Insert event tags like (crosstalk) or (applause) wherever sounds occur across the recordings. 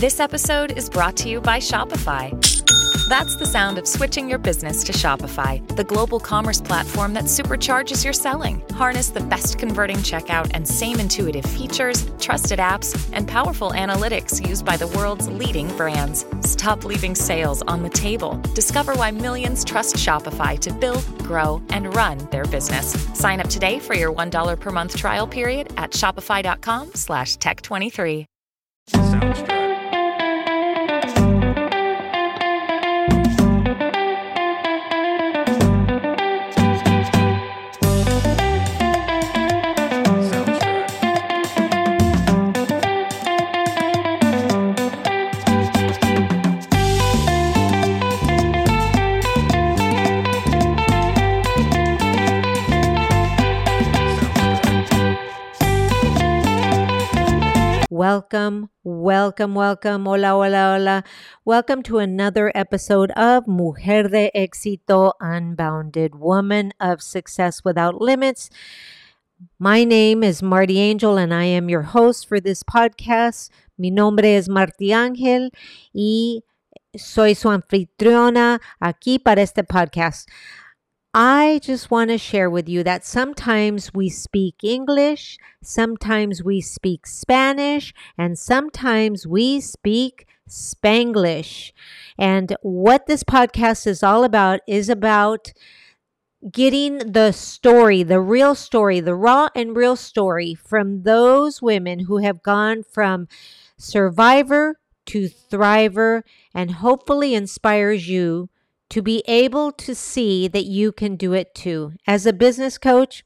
This episode is brought to you by Shopify. That's the sound of switching your business to Shopify, the global commerce platform that supercharges your selling. Harness the best converting checkout and same intuitive features, trusted apps, and powerful analytics used by the world's leading brands. Stop leaving sales on the table. Discover why millions trust Shopify to build, grow, and run their business. Sign up today for your $1 per month trial period at shopify.com slash tech23. Welcome, welcome, welcome. Hola, hola, hola. Welcome to another episode of Mujer de Éxito Unbounded, Woman of Success Without Limits. My name is Marti Angel and I am your host for this podcast. Mi nombre es Marti Ángel y soy su anfitriona aquí para este podcast. I just want to share with you that sometimes we speak English, sometimes we speak Spanish, and sometimes we speak Spanglish. And what this podcast is all about is about getting the story, the real story, the raw and real story from those women who have gone from survivor to thriver and hopefully inspires you to be able to see that you can do it too. As a business coach,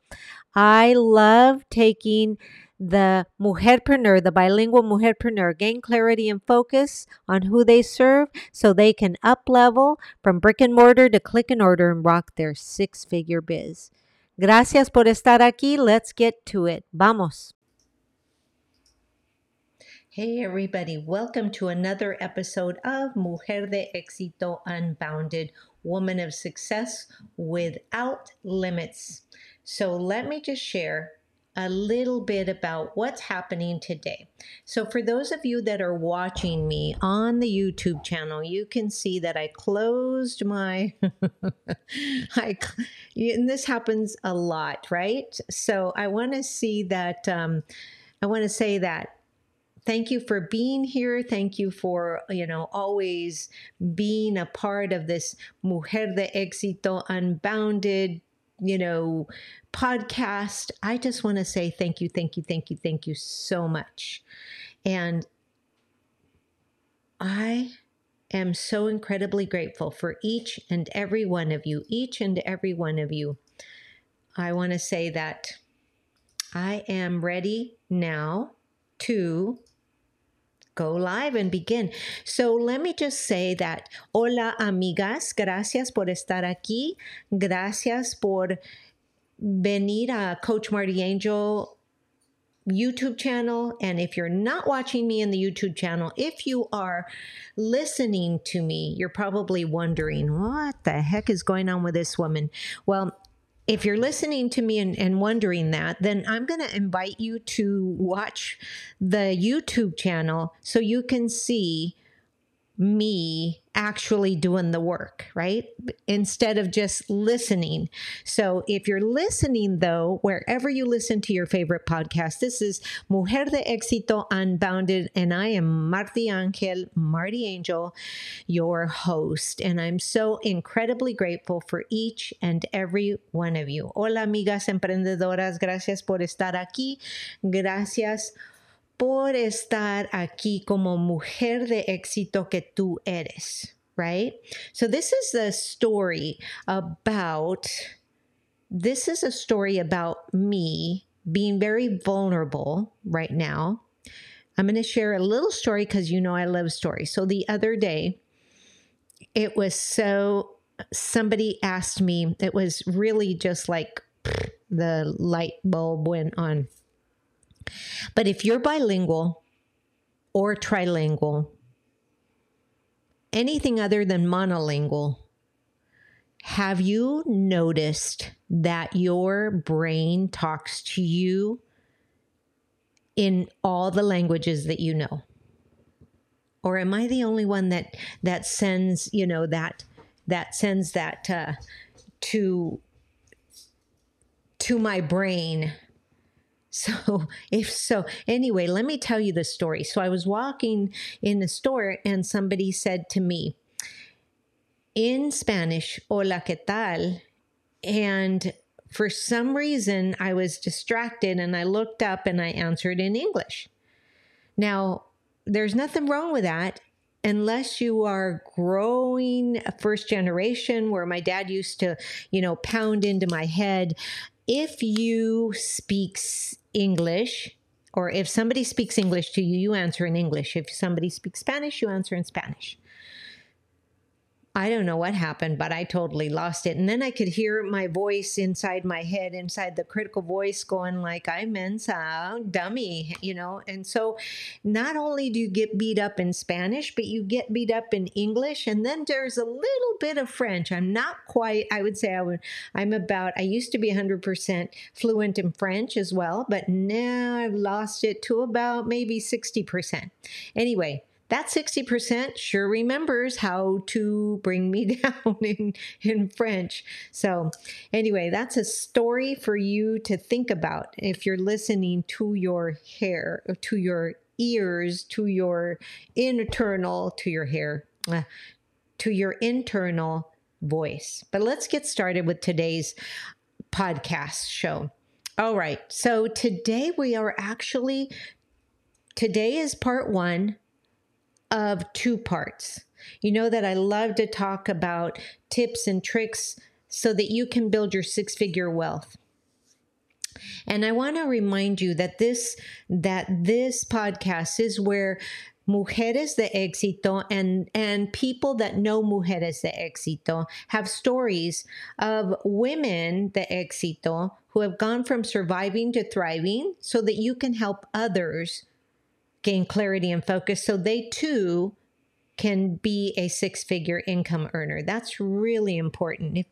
I love taking the mujerpreneur, the bilingual mujerpreneur, gain clarity and focus on who they serve so they can up level from brick and mortar to click and order and rock their six figure biz. Gracias por estar aquí. Let's get to it. Vamos. Hey, everybody. Welcome to another episode of Mujer de Éxito Unbounded, Woman of Success Without Limits. So, let me just share a little bit about what's happening today. So, for those of you that are watching me on the YouTube channel, you can see that I closed my. (laughs) I, and this happens a lot, right? So, I want to see that. Um, I want to say that thank you for being here. Thank you for, you know, always being a part of this Mujer de Éxito Unbounded, you know, podcast. I just want to say thank you, thank you, thank you, thank you so much. And I am so incredibly grateful for each and every one of you, each and every one of you. I want to say that I am ready now to go live and begin. So let me just say that, hola amigas, gracias por estar aquí, gracias por venir a Coach Marti Angel YouTube channel. And if you're not watching me in the YouTube channel, if you are listening to me, you're probably wondering, what the heck is going on with this woman? Well, if you're listening to me and, and wondering that, then I'm going to invite you to watch the YouTube channel so you can see me actually doing the work, right? Instead of just listening. So if you're listening, though, wherever you listen to your favorite podcast, this is Mujer de Éxito Unbounded, and I am Marti Angel, Marti Angel, your host. And I'm so incredibly grateful for each and every one of you. Hola, amigas emprendedoras. Gracias por estar aquí. Gracias por estar aquí como mujer de éxito que tú eres, right? So this is the story about this is a story about me being very vulnerable right now. I'm going to share a little story cuz you know I love stories. So the other day it was so somebody asked me it was really just like the light bulb went on but if you're bilingual or trilingual, anything other than monolingual, have you noticed that your brain talks to you in all the languages that you know? or am I the only one that that sends you know that that sends that uh, to to my brain? So, (laughs) if so, anyway, let me tell you the story. So, I was walking in the store and somebody said to me in Spanish, Hola, ¿qué tal? And for some reason, I was distracted and I looked up and I answered in English. Now, there's nothing wrong with that unless you are growing first generation where my dad used to, you know, pound into my head. If you speak English, or if somebody speaks English to you, you answer in English. If somebody speaks Spanish, you answer in Spanish. I don't know what happened, but I totally lost it. And then I could hear my voice inside my head, inside the critical voice going like, I'm mensa, dummy, you know? And so not only do you get beat up in Spanish, but you get beat up in English. And then there's a little bit of French. I'm not quite, I would say I would, I'm about, I used to be 100% fluent in French as well, but now I've lost it to about maybe 60%. Anyway, that 60% sure remembers how to bring me (laughs) down in, in French. So, anyway, that's a story for you to think about if you're listening to your hair, to your ears, to your internal, to your hair, uh, to your internal voice. But let's get started with today's podcast show. All right. So today we are actually, today is part one of two parts. You know that I love to talk about tips and tricks so that you can build your six figure wealth. And I want to remind you that this that this podcast is where mujeres de éxito and and people that know mujeres de éxito have stories of women de éxito who have gone from surviving to thriving so that you can help others gain clarity and focus so they too can be a six figure income earner. That's really important. If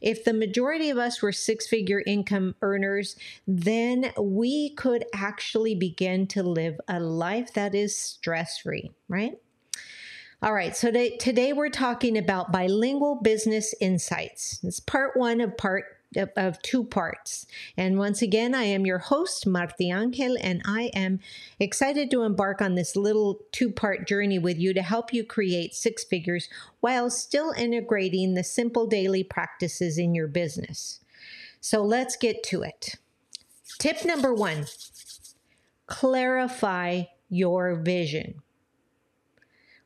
if the majority of us were six figure income earners, then we could actually begin to live a life that is stress free, right? All right, so today, today we're talking about bilingual business insights. It's part one of part of, two parts. And once again, I am your host, Marti Angel, and I am excited to embark on this little two part journey with you to help you create six figures while still integrating the simple daily practices in your business. So let's get to it. Tip number one clarify your vision.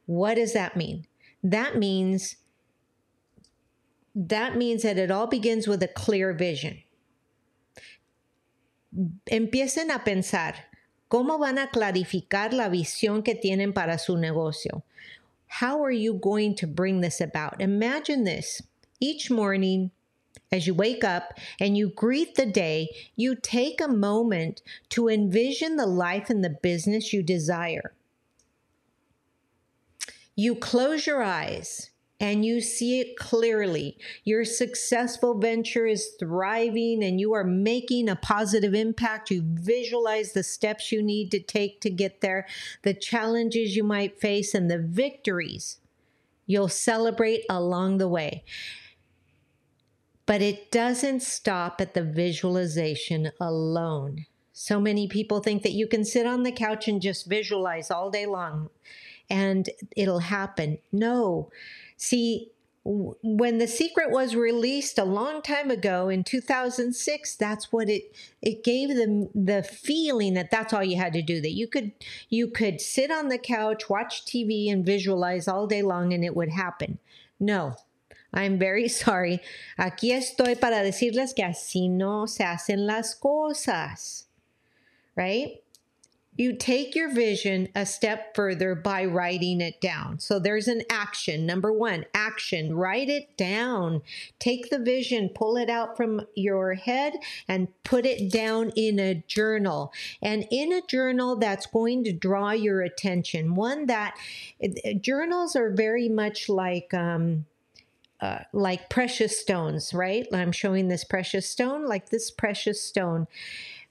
What does that mean? That means that means that it all begins with a clear vision. Empiecen a pensar cómo van a clarificar la visión que tienen para su negocio. How are you going to bring this about? Imagine this. Each morning, as you wake up and you greet the day, you take a moment to envision the life and the business you desire. You close your eyes and you see it clearly. Your successful venture is thriving and you are making a positive impact. You visualize the steps you need to take to get there, the challenges you might face, and the victories you'll celebrate along the way. But it doesn't stop at the visualization alone. So many people think that you can sit on the couch and just visualize all day long and it'll happen. No See, when the secret was released a long time ago in 2006 that's what it it gave them the feeling that that's all you had to do that you could you could sit on the couch watch tv and visualize all day long and it would happen no I'm very (laughs) sorry. Aquí estoy para decirles que así no se hacen las cosas. Right? You take your vision a step further by writing it down. So there's an action. Number one, action. Write it down. Take the vision, pull it out from your head, and put it down in a journal. And in a journal that's going to draw your attention. One that journals are very much like, um, uh, like precious stones, right? I'm showing this precious stone, like this precious stone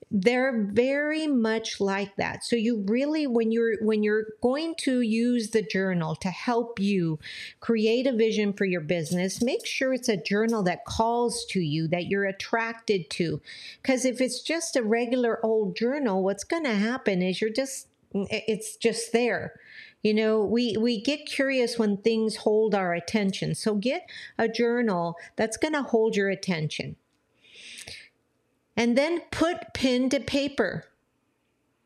they're very much like that. So you really when you're when you're going to use the journal to help you create a vision for your business make sure it's a journal that calls to you that you're attracted to. Because if it's just a regular old journal what's going to happen is you're just it's just there. You know we we get curious when things hold our attention. So get a journal that's going to hold your attention and then put pen to paper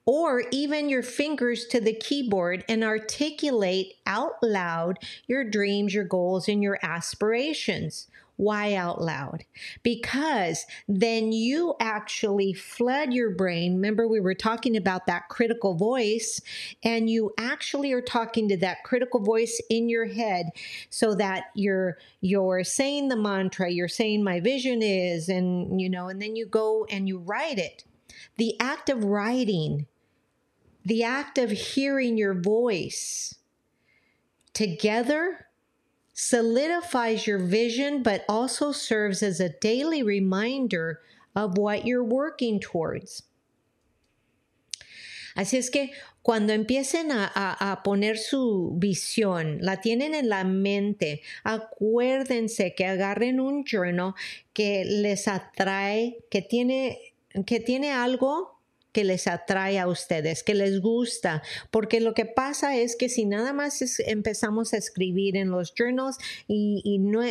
or even your fingers to the keyboard and articulate out loud your dreams, your goals, and your aspirations. Why out loud? Because then you actually flood your brain. Remember, we were talking about that critical voice, and you actually are talking to that critical voice in your head so that you're you're saying the mantra, you're saying my vision is, and you know, and then you go and you write it. The act of writing, the act of hearing your voice together solidifies your vision, but also serves as a daily reminder of what you're working towards. Así es que cuando empiecen a, poner su visión, la tienen en la mente, acuérdense que agarren un journal que les atrae, que tiene, que tiene algo que les atrae a ustedes, que les gusta, porque lo que pasa es que si nada más empezamos a escribir en los journals y, no,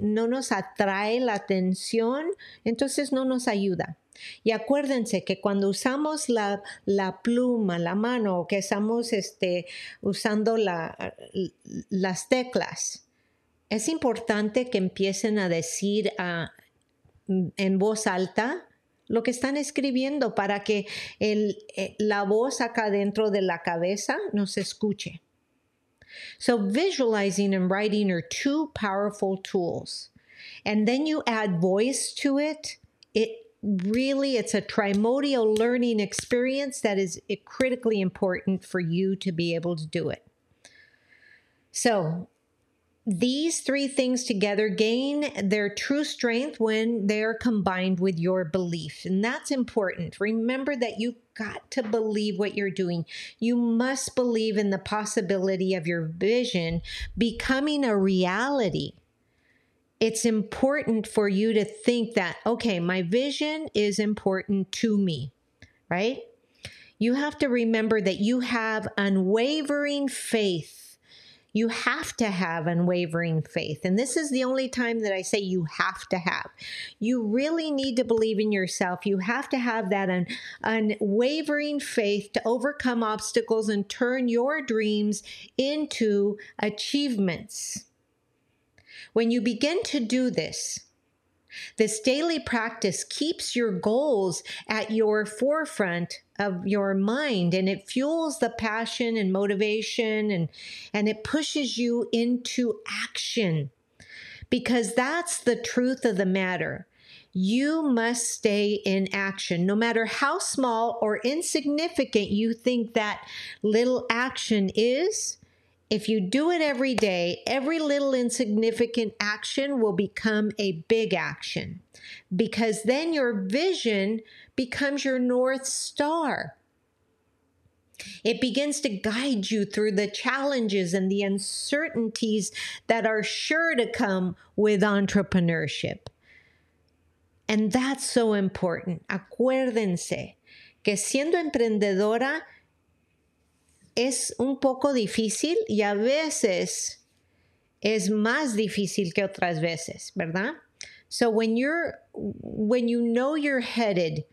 no nos atrae la atención, entonces no nos ayuda. Y acuérdense que cuando usamos la, la, pluma, la mano, o que estamos este, usando la, las teclas, es importante que empiecen a decir uh, en voz alta lo que están escribiendo para que el, eh, la voz acá dentro de la cabeza nos escuche. So, visualizing and writing are two powerful tools. And then you add voice to it. It really it's a trimodal learning experience that is critically important for you to be able to do it. So, these three things together gain their true strength when they're combined with your belief. And that's important. Remember that you got to believe what you're doing. You must believe in the possibility of your vision becoming a reality. It's important for you to think that, okay, my vision is important to me, right? You have to remember that you have unwavering faith you have to have unwavering faith. And this is the only time that I say you have to have. You really need to believe in yourself. You have to have that un- unwavering faith to overcome obstacles and turn your dreams into achievements. When you begin to do this, this daily practice keeps your goals at your forefront of your mind and it fuels the passion and motivation and, and it pushes you into action because that's the truth of the matter. You must stay in action. No matter how small or insignificant you think that little action is, if you do it every day, every little insignificant action will become a big action because then your vision becomes your North Star. It begins to guide you through the challenges and the uncertainties that are sure to come with entrepreneurship. And that's so important. Acuérdense que siendo emprendedora, es un poco difícil y a veces es más difícil que otras veces, ¿verdad? So when you're when you know you're headed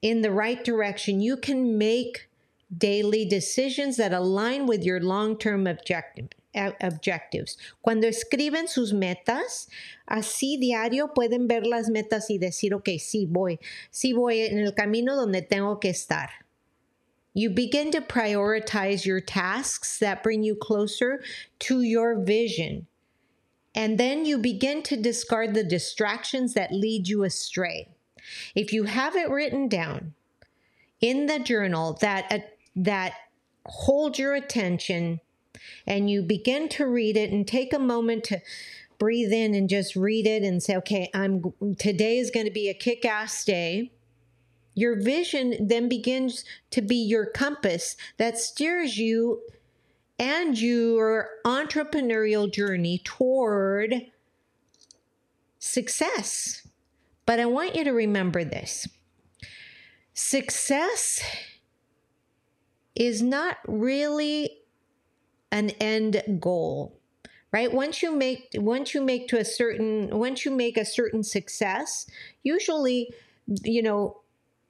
in the right direction, you can make daily decisions that align with your long-term objective, objectives. Cuando escriben sus metas, así diario pueden ver las metas y decir, ok, sí voy, sí voy en el camino donde tengo que estar. You begin to prioritize your tasks that bring you closer to your vision. And then you begin to discard the distractions that lead you astray. If you have it written down in the journal that uh, that hold your attention and you begin to read it and take a moment to breathe in and just read it and say okay i'm today is going to be a kick-ass day Your vision then begins to be your compass that steers you and your entrepreneurial journey toward success. But I want you to remember this success is not really an end goal right once you make once you make to a certain once you make a certain success usually you know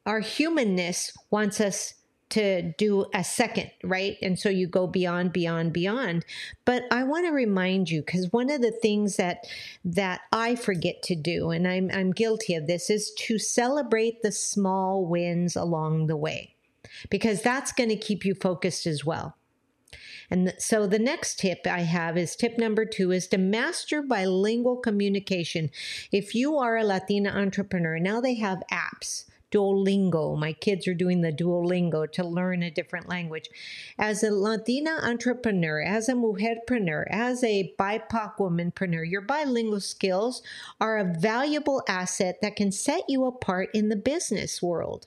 our humanness wants us to do a second, right? And so you go beyond, beyond, beyond. But I want to remind you because one of the things that that I forget to do, and I'm I'm guilty of this, is to celebrate the small wins along the way, because that's going to keep you focused as well. And so the next tip I have is tip number two is to master bilingual communication. If you are a Latina entrepreneur, now they have apps Duolingo. My kids are doing the Duolingo to learn a different language. As a Latina entrepreneur, as a mujerpreneur, as a BIPOC womanpreneur, your bilingual skills are a valuable asset that can set you apart in the business world.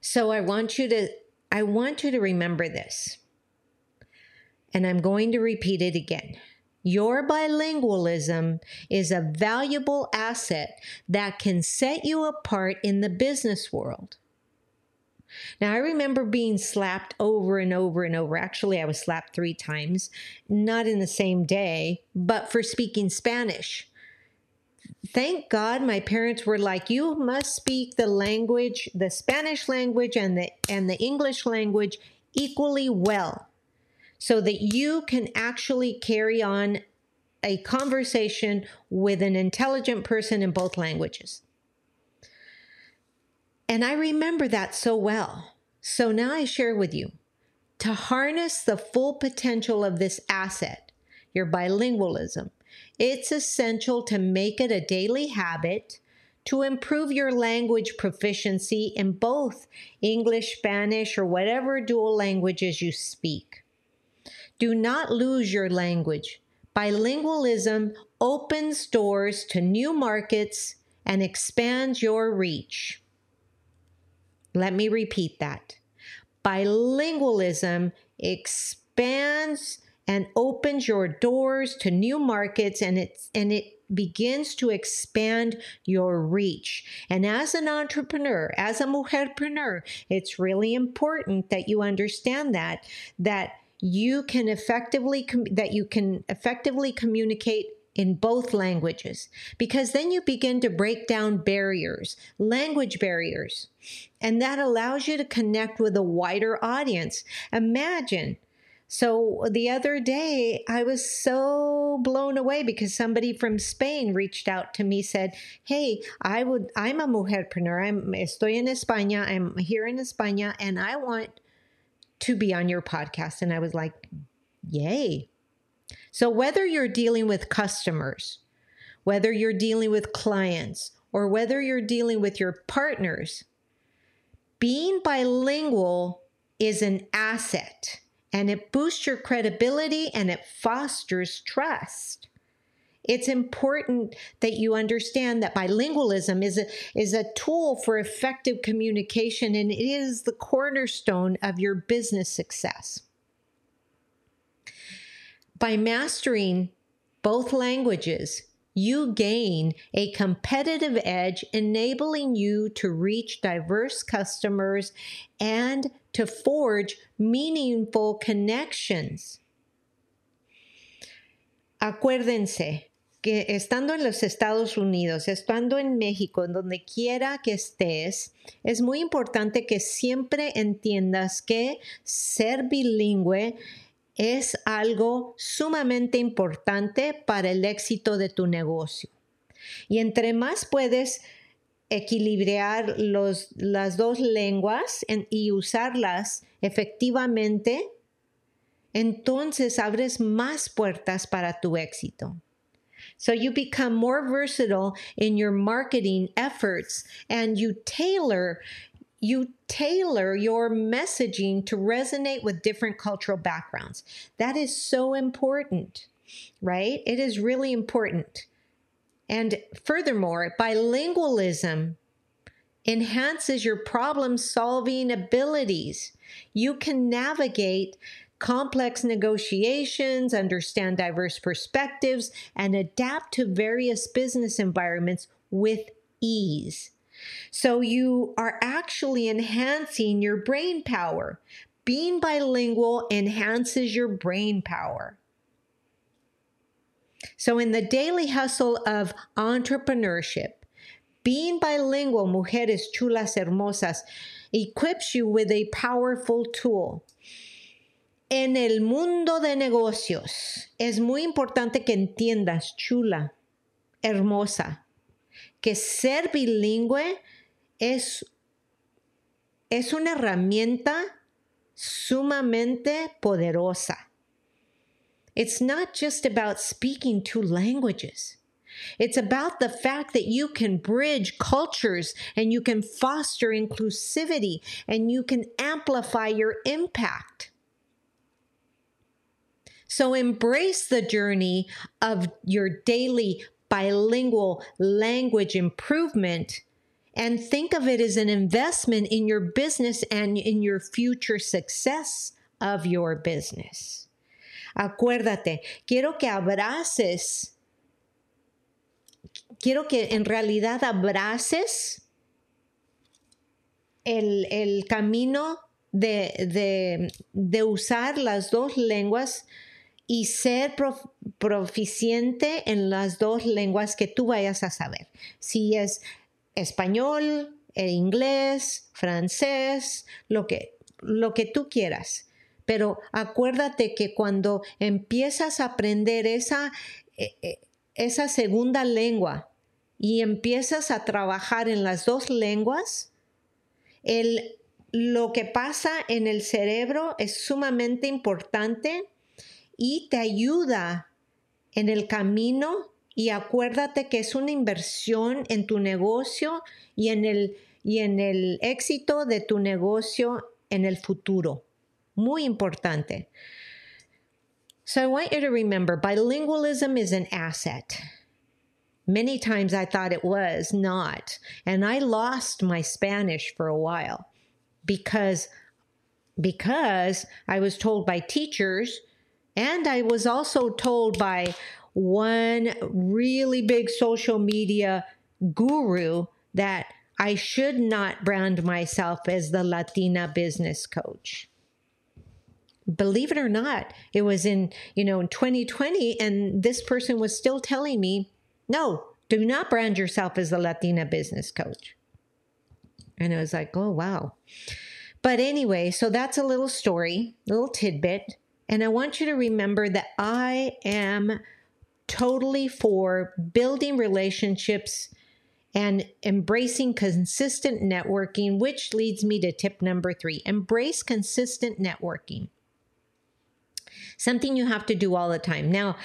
So I want you to I want you to remember this. And I'm going to repeat it again. Your bilingualism is a valuable asset that can set you apart in the business world. Now, I remember being slapped over and over and over. Actually, I was slapped three times, not in the same day, but for speaking Spanish. Thank God my parents were like, you must speak the language, the Spanish language and the and the English language equally well so that you can actually carry on a conversation with an intelligent person in both languages. And I remember that so well. So now I share with you to harness the full potential of this asset, your bilingualism. It's essential to make it a daily habit to improve your language proficiency in both English, Spanish, or whatever dual languages you speak. Do not lose your language. Bilingualism opens doors to new markets and expands your reach. Let me repeat that. Bilingualism expands and opens your doors to new markets and it and it begins to expand your reach. And as an entrepreneur, as a mujerpreneur, it's really important that you understand that that you can effectively com- that you can effectively communicate in both languages because then you begin to break down barriers, language barriers, and that allows you to connect with a wider audience. Imagine. So the other day, I was so blown away because somebody from Spain reached out to me, said, "Hey, I would. I'm a mujerpreneur. I'm estoy en España. I'm here in España, and I want to be on your podcast. And I was like, yay. So, whether you're dealing with customers, whether you're dealing with clients, or whether you're dealing with your partners, being bilingual is an asset and it boosts your credibility and it fosters trust. It's important that you understand that bilingualism is a, is a tool for effective communication and it is the cornerstone of your business success. By mastering both languages, you gain a competitive edge, enabling you to reach diverse customers and to forge meaningful connections. Acuérdense, que estando en los Estados Unidos, estando en México, en donde quiera que estés, es muy importante que siempre entiendas que ser bilingüe es algo sumamente importante para el éxito de tu negocio. Y entre más puedes equilibrar los, las dos lenguas y usarlas efectivamente, entonces abres más puertas para tu éxito. So you become more versatile in your marketing efforts and you tailor you tailor your messaging to resonate with different cultural backgrounds. That is so important, right? It is really important. And furthermore, bilingualism enhances your problem solving abilities. You can navigate complex negotiations, understand diverse perspectives, and adapt to various business environments with ease. So you are actually enhancing your brain power. Being bilingual enhances your brain power. So, in the daily hustle of entrepreneurship, being bilingual, mujeres chulas hermosas, equips you with a powerful tool. En el mundo de negocios, es muy importante que entiendas, chula, hermosa, que ser bilingüe es, es una herramienta sumamente poderosa. It's not just about speaking two languages. It's about the fact that you can bridge cultures and you can foster inclusivity and you can amplify your impact. So embrace the journey of your daily bilingual language improvement and think of it as an investment in your business and in your future success of your business. Acuérdate, quiero que abraces, quiero que en realidad abraces el, el camino de, de, de usar las dos lenguas y ser prof, proficiente en las dos lenguas que tú vayas a saber. Si es español, inglés, francés, lo que, lo que tú quieras. Pero acuérdate que cuando empiezas a aprender esa, esa segunda lengua y empiezas a trabajar en las dos lenguas, el, lo que pasa en el cerebro es sumamente importante y te ayuda en el camino y acuérdate que es una inversión en tu negocio y en el, y en el éxito de tu negocio en el futuro. Muy importante. So I want you to remember bilingualism is an asset. Many times I thought it was not. And I lost my Spanish for a while because because I was told by teachers and I was also told by one really big social media guru that I should not brand myself as the Latina business coach. Believe it or not, it was in, you know, in 2020 and this person was still telling me, "No, do not brand yourself as the Latina business coach." And I was like, "Oh, wow." But anyway, so that's a little story, little tidbit. And I want you to remember that I am totally for building relationships and embracing consistent networking, which leads me to tip number three embrace consistent networking. Something you have to do all the time. Now,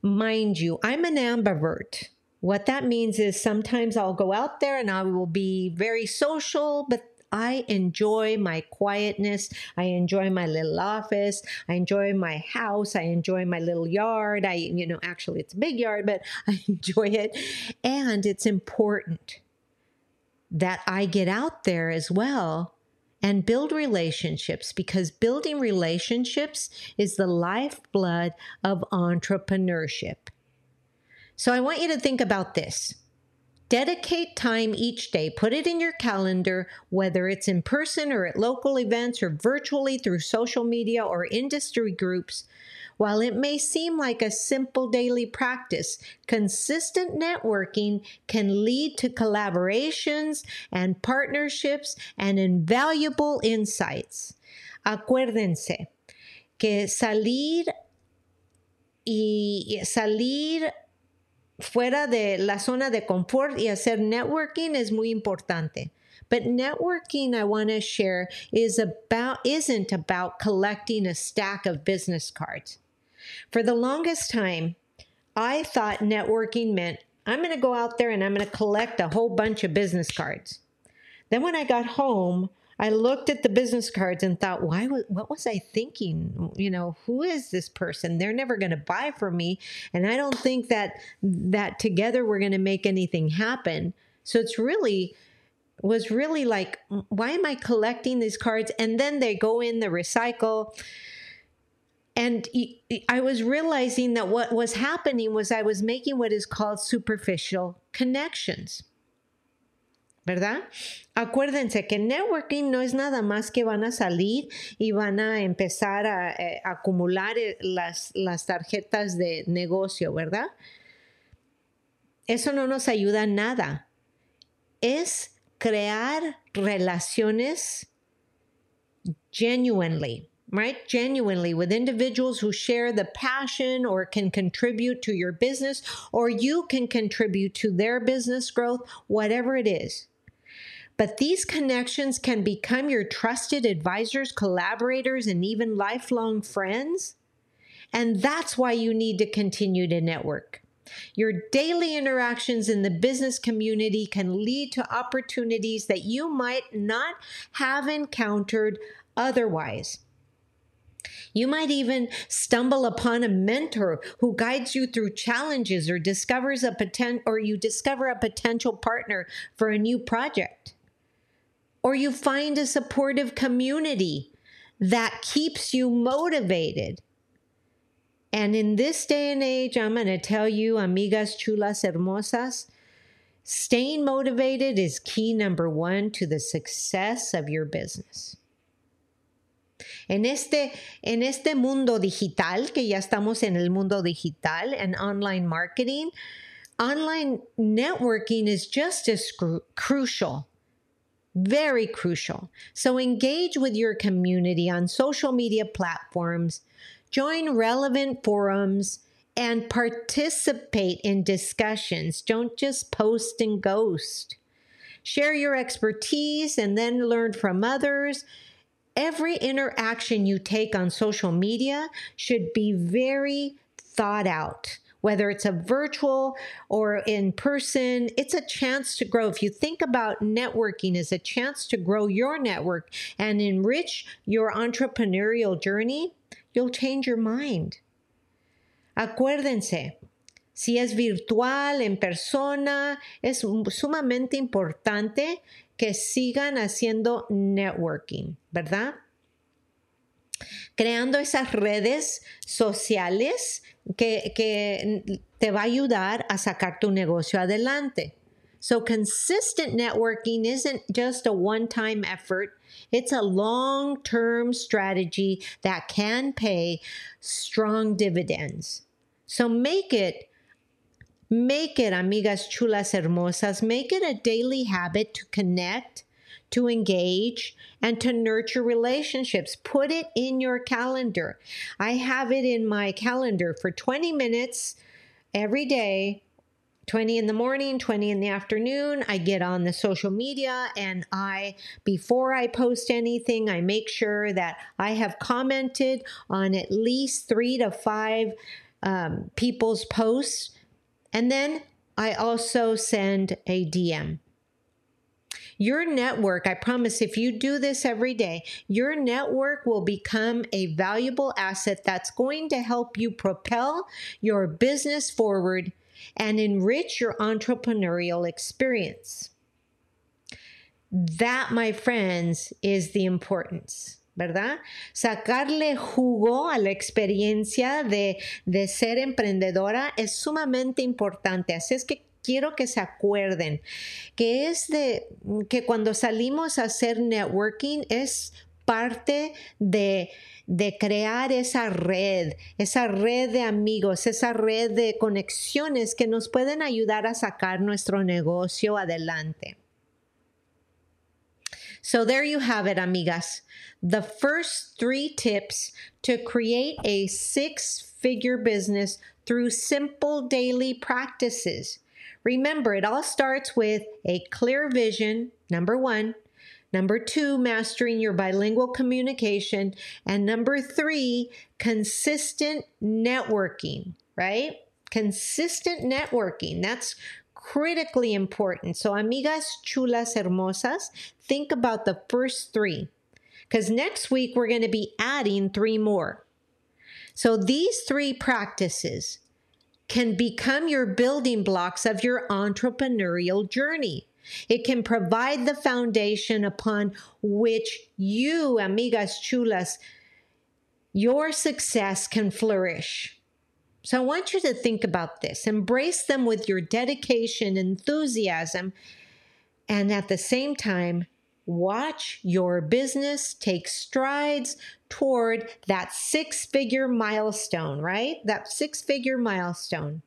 mind you, I'm an ambivert. What that means is sometimes I'll go out there and I will be very social, but I enjoy my quietness. I enjoy my little office. I enjoy my house. I enjoy my little yard. I, you know, actually it's a big yard, but (laughs) I enjoy it. And it's important that I get out there as well and build relationships because building relationships is the lifeblood of entrepreneurship. So I want you to think about this. Dedicate time each day. Put it in your calendar, whether it's in person or at local events or virtually through social media or industry groups. While it may seem like a simple daily practice, consistent networking can lead to collaborations and partnerships and invaluable insights. Acuérdense que salir y salir fuera de la zona de confort y hacer networking es muy importante. But networking I want to share is about isn't about collecting a stack of business cards. For the longest time, I thought networking meant I'm going to go out there and I'm going to collect a whole bunch of business cards. Then when I got home, I looked at the business cards and thought, why was, what was I thinking? You know, who is this person? They're never going to buy from me. And I don't think that that together we're going to make anything happen. So it's really was really like, why am I collecting these cards? And then they go in the recycle. And I was realizing that what was happening was I was making what is called superficial connections. ¿Verdad? Acuérdense que networking no es nada más que van a salir y van a empezar a, eh, acumular eh, las, las tarjetas de negocio, ¿verdad? Eso no nos ayuda nada. Es crear relaciones genuinely, right? Genuinely with individuals who share the passion or can contribute to your business, or you can contribute to their business growth, whatever it is. But these connections can become your trusted advisors, collaborators, and even lifelong friends. And that's why you need to continue to network. Your daily interactions in the business community can lead to opportunities that you might not have encountered otherwise. You might even stumble upon a mentor who guides you through challenges or discovers a potent or you discover a potential partner for a new project or you find a supportive community that keeps you motivated. And in this day and age, I'm going to tell you, amigas chulas hermosas, staying motivated is key number one to the success of your business. En este, en este mundo digital, que ya estamos en el mundo digital and online marketing, online networking is just as cru- crucial very crucial. So engage with your community on social media platforms, join relevant forums, and participate in discussions. Don't just post and ghost. Share your expertise and then learn from others. Every interaction you take on social media should be very thought out whether it's a virtual or in person, it's a chance to grow. If you think about networking as a chance to grow your network and enrich your entrepreneurial journey, you'll change your mind. Acuérdense, si es virtual, en persona, es sumamente importante que sigan haciendo networking, ¿verdad? Creando esas redes sociales que, que te va a ayudar a sacar tu negocio adelante. So, consistent networking isn't just a one time effort, it's a long term strategy that can pay strong dividends. So, make it, make it, amigas chulas hermosas, make it a daily habit to connect to engage and to nurture relationships. Put it in your calendar. I have it in my calendar for 20 minutes every day 20 in the morning, 20 in the afternoon. I get on the social media and I, before I post anything, I make sure that I have commented on at least three to five um, people's posts. And then I also send a DM. Your network, I promise, if you do this every day, your network will become a valuable asset that's going to help you propel your business forward and enrich your entrepreneurial experience. That, my friends, is the importance. ¿verdad? Sacarle jugo a la experiencia de, de ser emprendedora es sumamente importante. Así es que quiero que se acuerden que es de que cuando salimos a hacer networking es parte de, de crear esa red, esa red de amigos, esa red de conexiones que nos pueden ayudar a sacar nuestro negocio adelante. So there you have it, amigas. The first three tips to create a six figure business through simple daily practices. Remember, it all starts with a clear vision, number one. Number two, mastering your bilingual communication. And number three, consistent networking, right? Consistent networking. That's critically important. So, amigas chulas hermosas, think about the first three. Because next week we're going to be adding three more. So, these three practices can become your building blocks of your entrepreneurial journey. It can provide the foundation upon which you, amigas chulas, your success can flourish. So I want you to think about this. Embrace them with your dedication, enthusiasm, and at the same time, watch your business take strides toward that six figure milestone, right? That six figure milestone.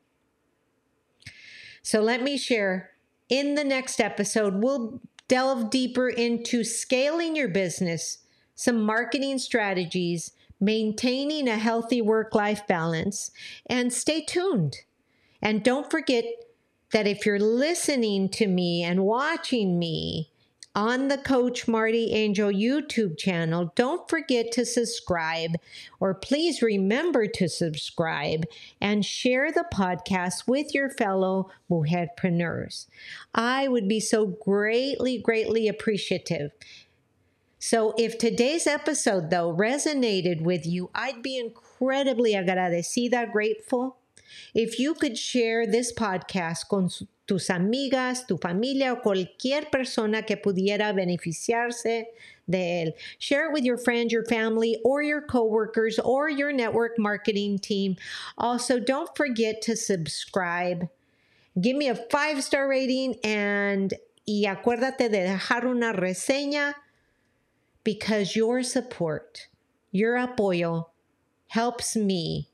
So let me share in the next episode, we'll delve deeper into scaling your business, some marketing strategies, maintaining a healthy work life balance, and stay tuned. And don't forget that if you're listening to me and watching me on the Coach Marti Angel YouTube channel, don't forget to subscribe, or please remember to subscribe and share the podcast with your fellow mujerpreneurs. I would be so greatly, greatly appreciative. So, if today's episode, though, resonated with you, I'd be incredibly agradecida, grateful if you could share this podcast con tus amigas, tu familia, o cualquier persona que pudiera beneficiarse de él. Share it with your friends, your family, or your coworkers, or your network marketing team. Also, don't forget to subscribe. Give me a five star rating and y acuérdate de dejar una reseña because your support, your apoyo helps me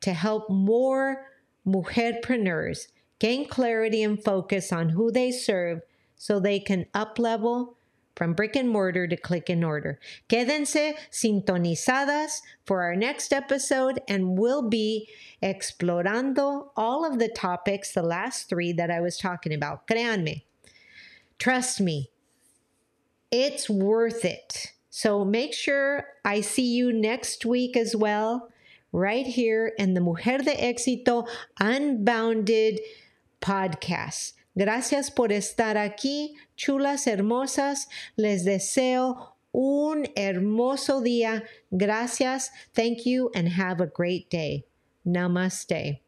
to help more mujerpreneurs gain clarity and focus on who they serve so they can up level from brick and mortar to click and order. Quédense sintonizadas for our next episode, and we'll be explorando all of the topics, the last three that I was talking about. Créanme. Trust me, it's worth it. So make sure I see you next week as well, right here in the Mujer de Éxito Unbounded podcast. Gracias por estar aquí, chulas hermosas. Les deseo un hermoso día. Gracias. Thank you and have a great day. Namaste.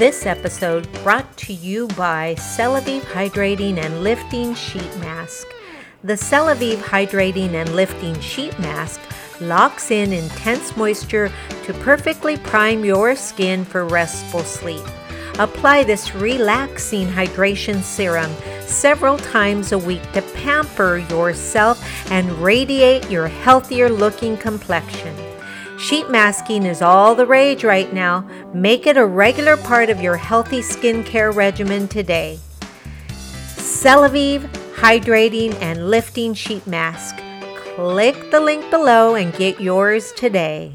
This episode brought to you by Celavive Hydrating and Lifting Sheet Mask. The Celavive Hydrating and Lifting Sheet Mask locks in intense moisture to perfectly prime your skin for restful sleep. Apply this relaxing hydration serum several times a week to pamper yourself and radiate your healthier looking complexion. Sheet masking is all the rage right now. Make it a regular part of your healthy skincare regimen today. Celavive Hydrating and Lifting Sheet Mask. Click the link below and get yours today.